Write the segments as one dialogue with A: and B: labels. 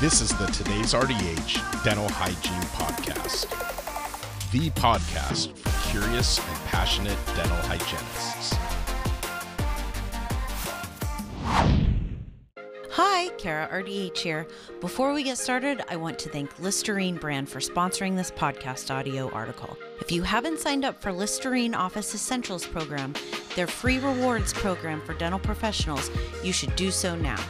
A: This is the Today's RDH Dental Hygiene Podcast, the podcast for curious and passionate dental hygienists.
B: Hi, Kara RDH here. Before we get started, I want to thank Listerine brand for sponsoring this podcast audio article. If you haven't signed up for Listerine Office Essentials program, their free rewards program for dental professionals, you should do so now.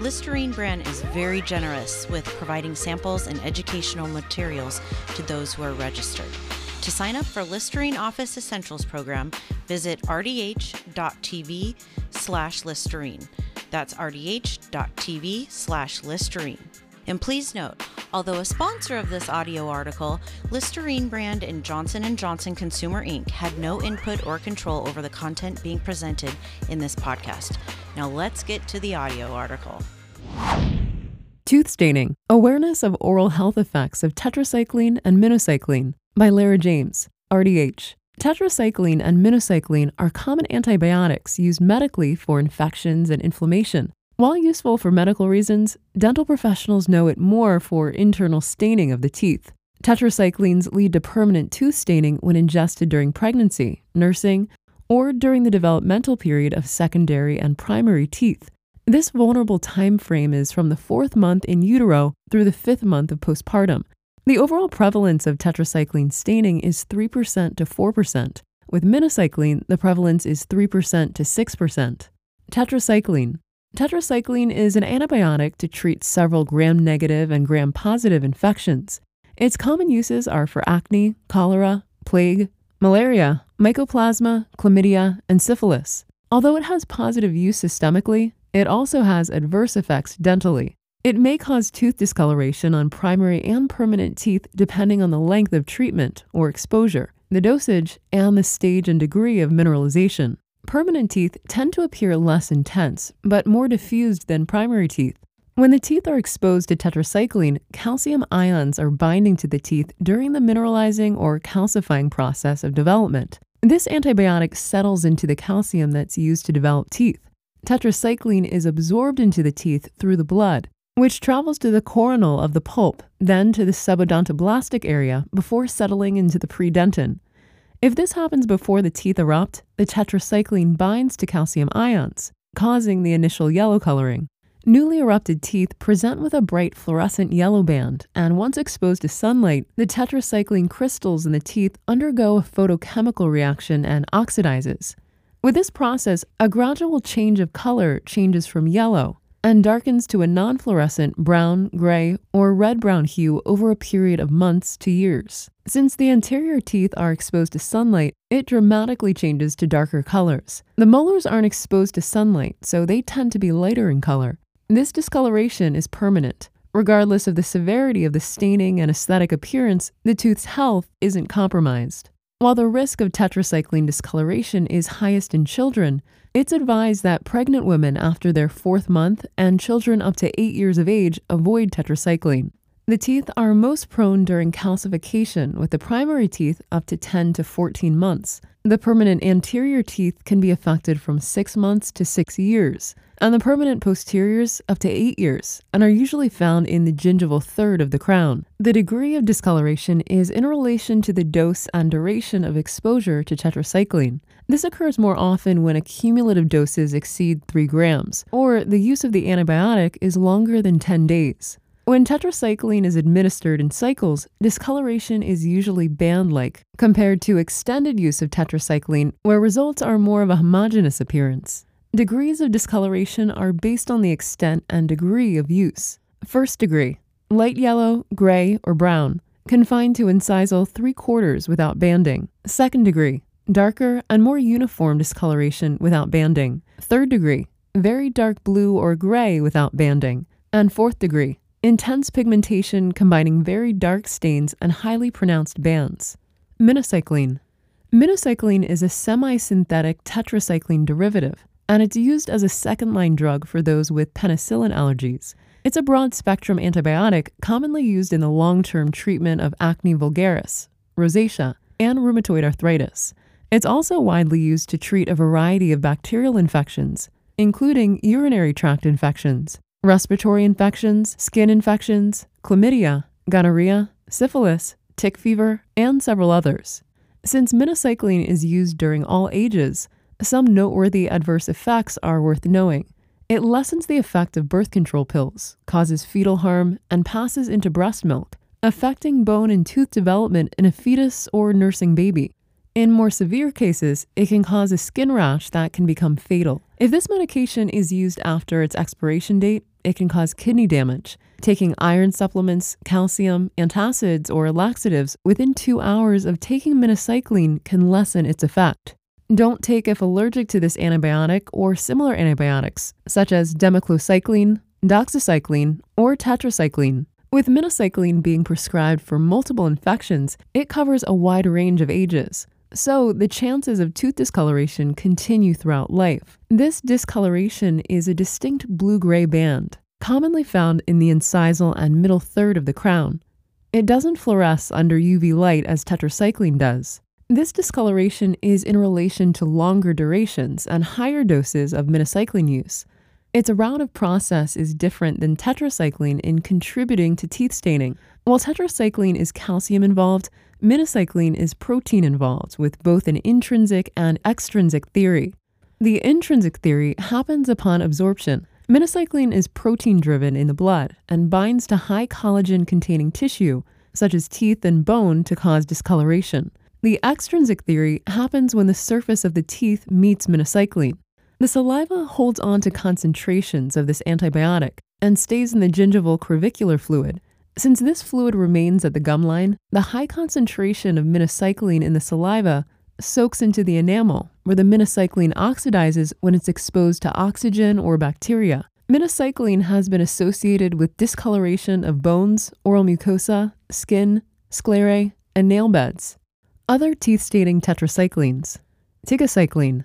B: Listerine brand is very generous with providing samples and educational materials to those who are registered. To sign up for Listerine Office Essentials program, visit rdh.tv slash Listerine. That's rdh.tv slash Listerine. And please note, although a sponsor of this audio article, Listerine brand and Johnson & Johnson Consumer Inc. had no input or control over the content being presented in this podcast. Now let's get to the audio article.
C: Tooth Staining Awareness of Oral Health Effects of Tetracycline and Minocycline by Lara James, RDH. Tetracycline and minocycline are common antibiotics used medically for infections and inflammation. While useful for medical reasons, dental professionals know it more for internal staining of the teeth. Tetracyclines lead to permanent tooth staining when ingested during pregnancy, nursing, or during the developmental period of secondary and primary teeth. This vulnerable time frame is from the fourth month in utero through the fifth month of postpartum. The overall prevalence of tetracycline staining is 3% to 4%. With minocycline, the prevalence is 3% to 6%. Tetracycline Tetracycline is an antibiotic to treat several gram negative and gram positive infections. Its common uses are for acne, cholera, plague, malaria, mycoplasma, chlamydia, and syphilis. Although it has positive use systemically, it also has adverse effects dentally. It may cause tooth discoloration on primary and permanent teeth depending on the length of treatment or exposure, the dosage, and the stage and degree of mineralization. Permanent teeth tend to appear less intense, but more diffused than primary teeth. When the teeth are exposed to tetracycline, calcium ions are binding to the teeth during the mineralizing or calcifying process of development. This antibiotic settles into the calcium that's used to develop teeth. Tetracycline is absorbed into the teeth through the blood, which travels to the coronal of the pulp, then to the subodontoblastic area before settling into the predentin. If this happens before the teeth erupt, the tetracycline binds to calcium ions, causing the initial yellow coloring. Newly erupted teeth present with a bright fluorescent yellow band, and once exposed to sunlight, the tetracycline crystals in the teeth undergo a photochemical reaction and oxidizes. With this process, a gradual change of color changes from yellow and darkens to a non fluorescent brown, gray, or red brown hue over a period of months to years. Since the anterior teeth are exposed to sunlight, it dramatically changes to darker colors. The molars aren't exposed to sunlight, so they tend to be lighter in color. This discoloration is permanent. Regardless of the severity of the staining and aesthetic appearance, the tooth's health isn't compromised. While the risk of tetracycline discoloration is highest in children, it's advised that pregnant women after their fourth month and children up to eight years of age avoid tetracycline. The teeth are most prone during calcification, with the primary teeth up to 10 to 14 months. The permanent anterior teeth can be affected from 6 months to 6 years, and the permanent posteriors up to 8 years, and are usually found in the gingival third of the crown. The degree of discoloration is in relation to the dose and duration of exposure to tetracycline. This occurs more often when accumulative doses exceed 3 grams, or the use of the antibiotic is longer than 10 days. When tetracycline is administered in cycles, discoloration is usually band like, compared to extended use of tetracycline, where results are more of a homogeneous appearance. Degrees of discoloration are based on the extent and degree of use. First degree light yellow, gray, or brown, confined to incisal three quarters without banding. Second degree darker and more uniform discoloration without banding. Third degree very dark blue or gray without banding. And fourth degree intense pigmentation combining very dark stains and highly pronounced bands. Minocycline. Minocycline is a semi synthetic tetracycline derivative and it's used as a second line drug for those with penicillin allergies. It's a broad spectrum antibiotic commonly used in the long term treatment of acne vulgaris, rosacea, and rheumatoid arthritis. It's also widely used to treat a variety of bacterial infections, including urinary tract infections, respiratory infections, skin infections, chlamydia, gonorrhea, syphilis, tick fever, and several others. Since minocycline is used during all ages, some noteworthy adverse effects are worth knowing. It lessens the effect of birth control pills, causes fetal harm, and passes into breast milk, affecting bone and tooth development in a fetus or nursing baby. In more severe cases, it can cause a skin rash that can become fatal. If this medication is used after its expiration date, it can cause kidney damage. Taking iron supplements, calcium, antacids, or laxatives within two hours of taking minocycline can lessen its effect. Don't take if allergic to this antibiotic or similar antibiotics, such as demeclocycline, doxycycline, or tetracycline. With minocycline being prescribed for multiple infections, it covers a wide range of ages. So, the chances of tooth discoloration continue throughout life. This discoloration is a distinct blue gray band, commonly found in the incisal and middle third of the crown. It doesn't fluoresce under UV light as tetracycline does. This discoloration is in relation to longer durations and higher doses of minocycline use. Its route of process is different than tetracycline in contributing to teeth staining. While tetracycline is calcium involved, minocycline is protein involved with both an intrinsic and extrinsic theory. The intrinsic theory happens upon absorption. Minocycline is protein driven in the blood and binds to high collagen containing tissue, such as teeth and bone, to cause discoloration. The extrinsic theory happens when the surface of the teeth meets minocycline. The saliva holds on to concentrations of this antibiotic and stays in the gingival crevicular fluid, since this fluid remains at the gum line, the high concentration of minocycline in the saliva soaks into the enamel, where the minocycline oxidizes when it's exposed to oxygen or bacteria. Minocycline has been associated with discoloration of bones, oral mucosa, skin, sclerae, and nail beds. Other teeth staining tetracyclines. Tigecycline.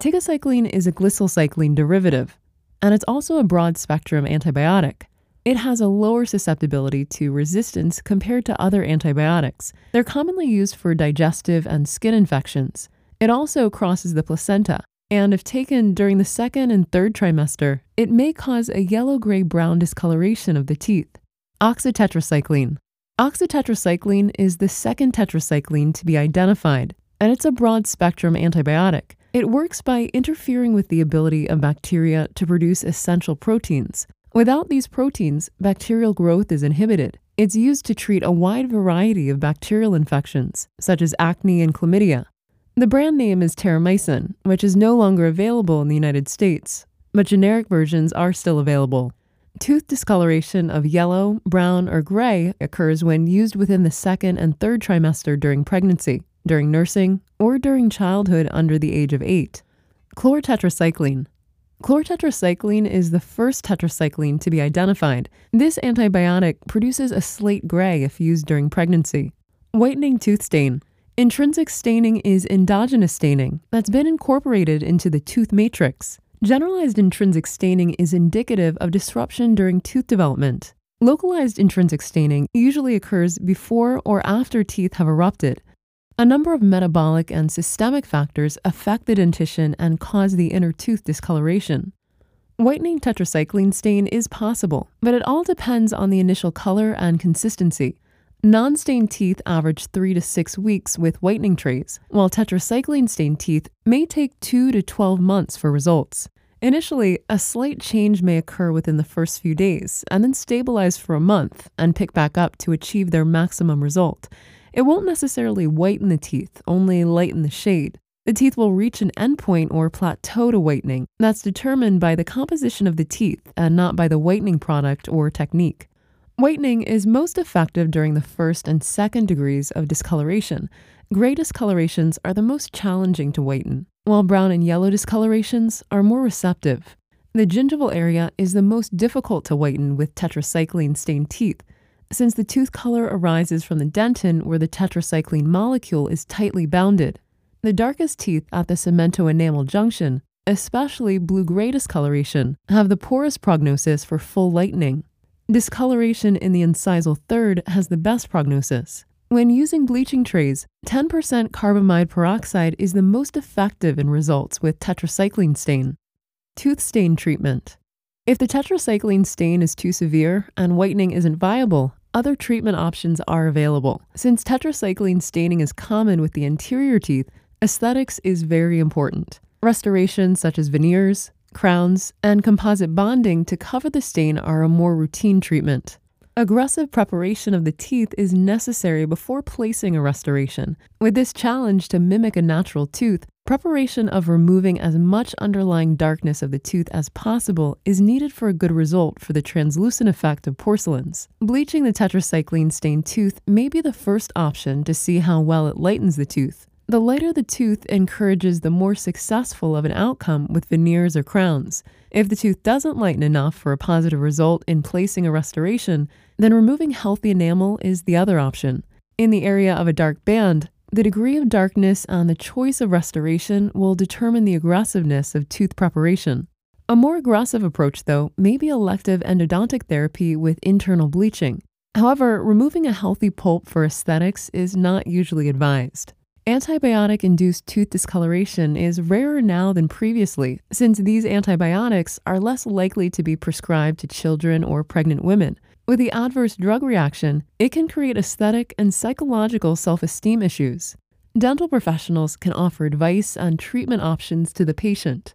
C: Tigecycline is a glycylcycline derivative, and it's also a broad spectrum antibiotic. It has a lower susceptibility to resistance compared to other antibiotics. They're commonly used for digestive and skin infections. It also crosses the placenta, and if taken during the second and third trimester, it may cause a yellow gray brown discoloration of the teeth. Oxytetracycline. Oxytetracycline is the second tetracycline to be identified, and it's a broad spectrum antibiotic. It works by interfering with the ability of bacteria to produce essential proteins, Without these proteins, bacterial growth is inhibited. It's used to treat a wide variety of bacterial infections, such as acne and chlamydia. The brand name is Terramycin, which is no longer available in the United States, but generic versions are still available. Tooth discoloration of yellow, brown, or gray occurs when used within the second and third trimester during pregnancy, during nursing, or during childhood under the age of 8. Chlorotetracycline, Chlorotetracycline is the first tetracycline to be identified. This antibiotic produces a slate gray if used during pregnancy. Whitening tooth stain. Intrinsic staining is endogenous staining that's been incorporated into the tooth matrix. Generalized intrinsic staining is indicative of disruption during tooth development. Localized intrinsic staining usually occurs before or after teeth have erupted, a number of metabolic and systemic factors affect the dentition and cause the inner tooth discoloration. Whitening tetracycline stain is possible, but it all depends on the initial color and consistency. Non stained teeth average 3 to 6 weeks with whitening trays, while tetracycline stained teeth may take 2 to 12 months for results. Initially, a slight change may occur within the first few days and then stabilize for a month and pick back up to achieve their maximum result. It won't necessarily whiten the teeth, only lighten the shade. The teeth will reach an endpoint or plateau to whitening that's determined by the composition of the teeth and not by the whitening product or technique. Whitening is most effective during the first and second degrees of discoloration. Gray discolorations are the most challenging to whiten, while brown and yellow discolorations are more receptive. The gingival area is the most difficult to whiten with tetracycline stained teeth since the tooth color arises from the dentin where the tetracycline molecule is tightly bounded. The darkest teeth at the cemento-enamel junction, especially blue-gray discoloration, have the poorest prognosis for full lightening. Discoloration in the incisal third has the best prognosis. When using bleaching trays, 10% carbamide peroxide is the most effective in results with tetracycline stain. Tooth stain treatment. If the tetracycline stain is too severe and whitening isn't viable, other treatment options are available. Since tetracycline staining is common with the anterior teeth, aesthetics is very important. Restorations such as veneers, crowns, and composite bonding to cover the stain are a more routine treatment. Aggressive preparation of the teeth is necessary before placing a restoration. With this challenge to mimic a natural tooth, preparation of removing as much underlying darkness of the tooth as possible is needed for a good result for the translucent effect of porcelains. Bleaching the tetracycline stained tooth may be the first option to see how well it lightens the tooth. The lighter the tooth encourages the more successful of an outcome with veneers or crowns. If the tooth doesn't lighten enough for a positive result in placing a restoration, then removing healthy enamel is the other option. In the area of a dark band, the degree of darkness and the choice of restoration will determine the aggressiveness of tooth preparation. A more aggressive approach, though, may be elective endodontic therapy with internal bleaching. However, removing a healthy pulp for aesthetics is not usually advised. Antibiotic induced tooth discoloration is rarer now than previously, since these antibiotics are less likely to be prescribed to children or pregnant women. With the adverse drug reaction, it can create aesthetic and psychological self esteem issues. Dental professionals can offer advice on treatment options to the patient.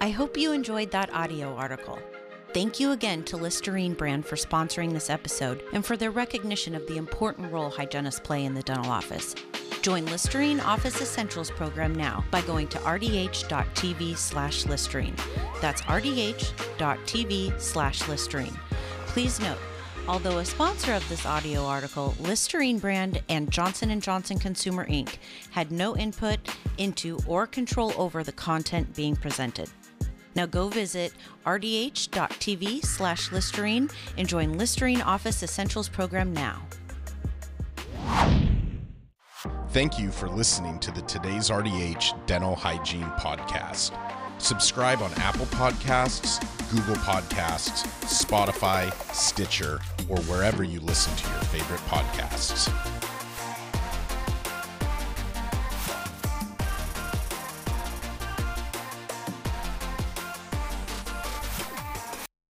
B: I hope you enjoyed that audio article. Thank you again to Listerine brand for sponsoring this episode and for their recognition of the important role hygienists play in the dental office. Join Listerine Office Essentials program now by going to rdh.tv slash Listerine. That's rdh.tv slash Listerine. Please note, although a sponsor of this audio article, Listerine brand and Johnson & Johnson Consumer Inc. had no input into or control over the content being presented. Now go visit rdh.tv slash Listerine and join Listerine Office Essentials program now.
A: Thank you for listening to the Today's RDH Dental Hygiene Podcast. Subscribe on Apple Podcasts, Google Podcasts, Spotify, Stitcher, or wherever you listen to your favorite podcasts.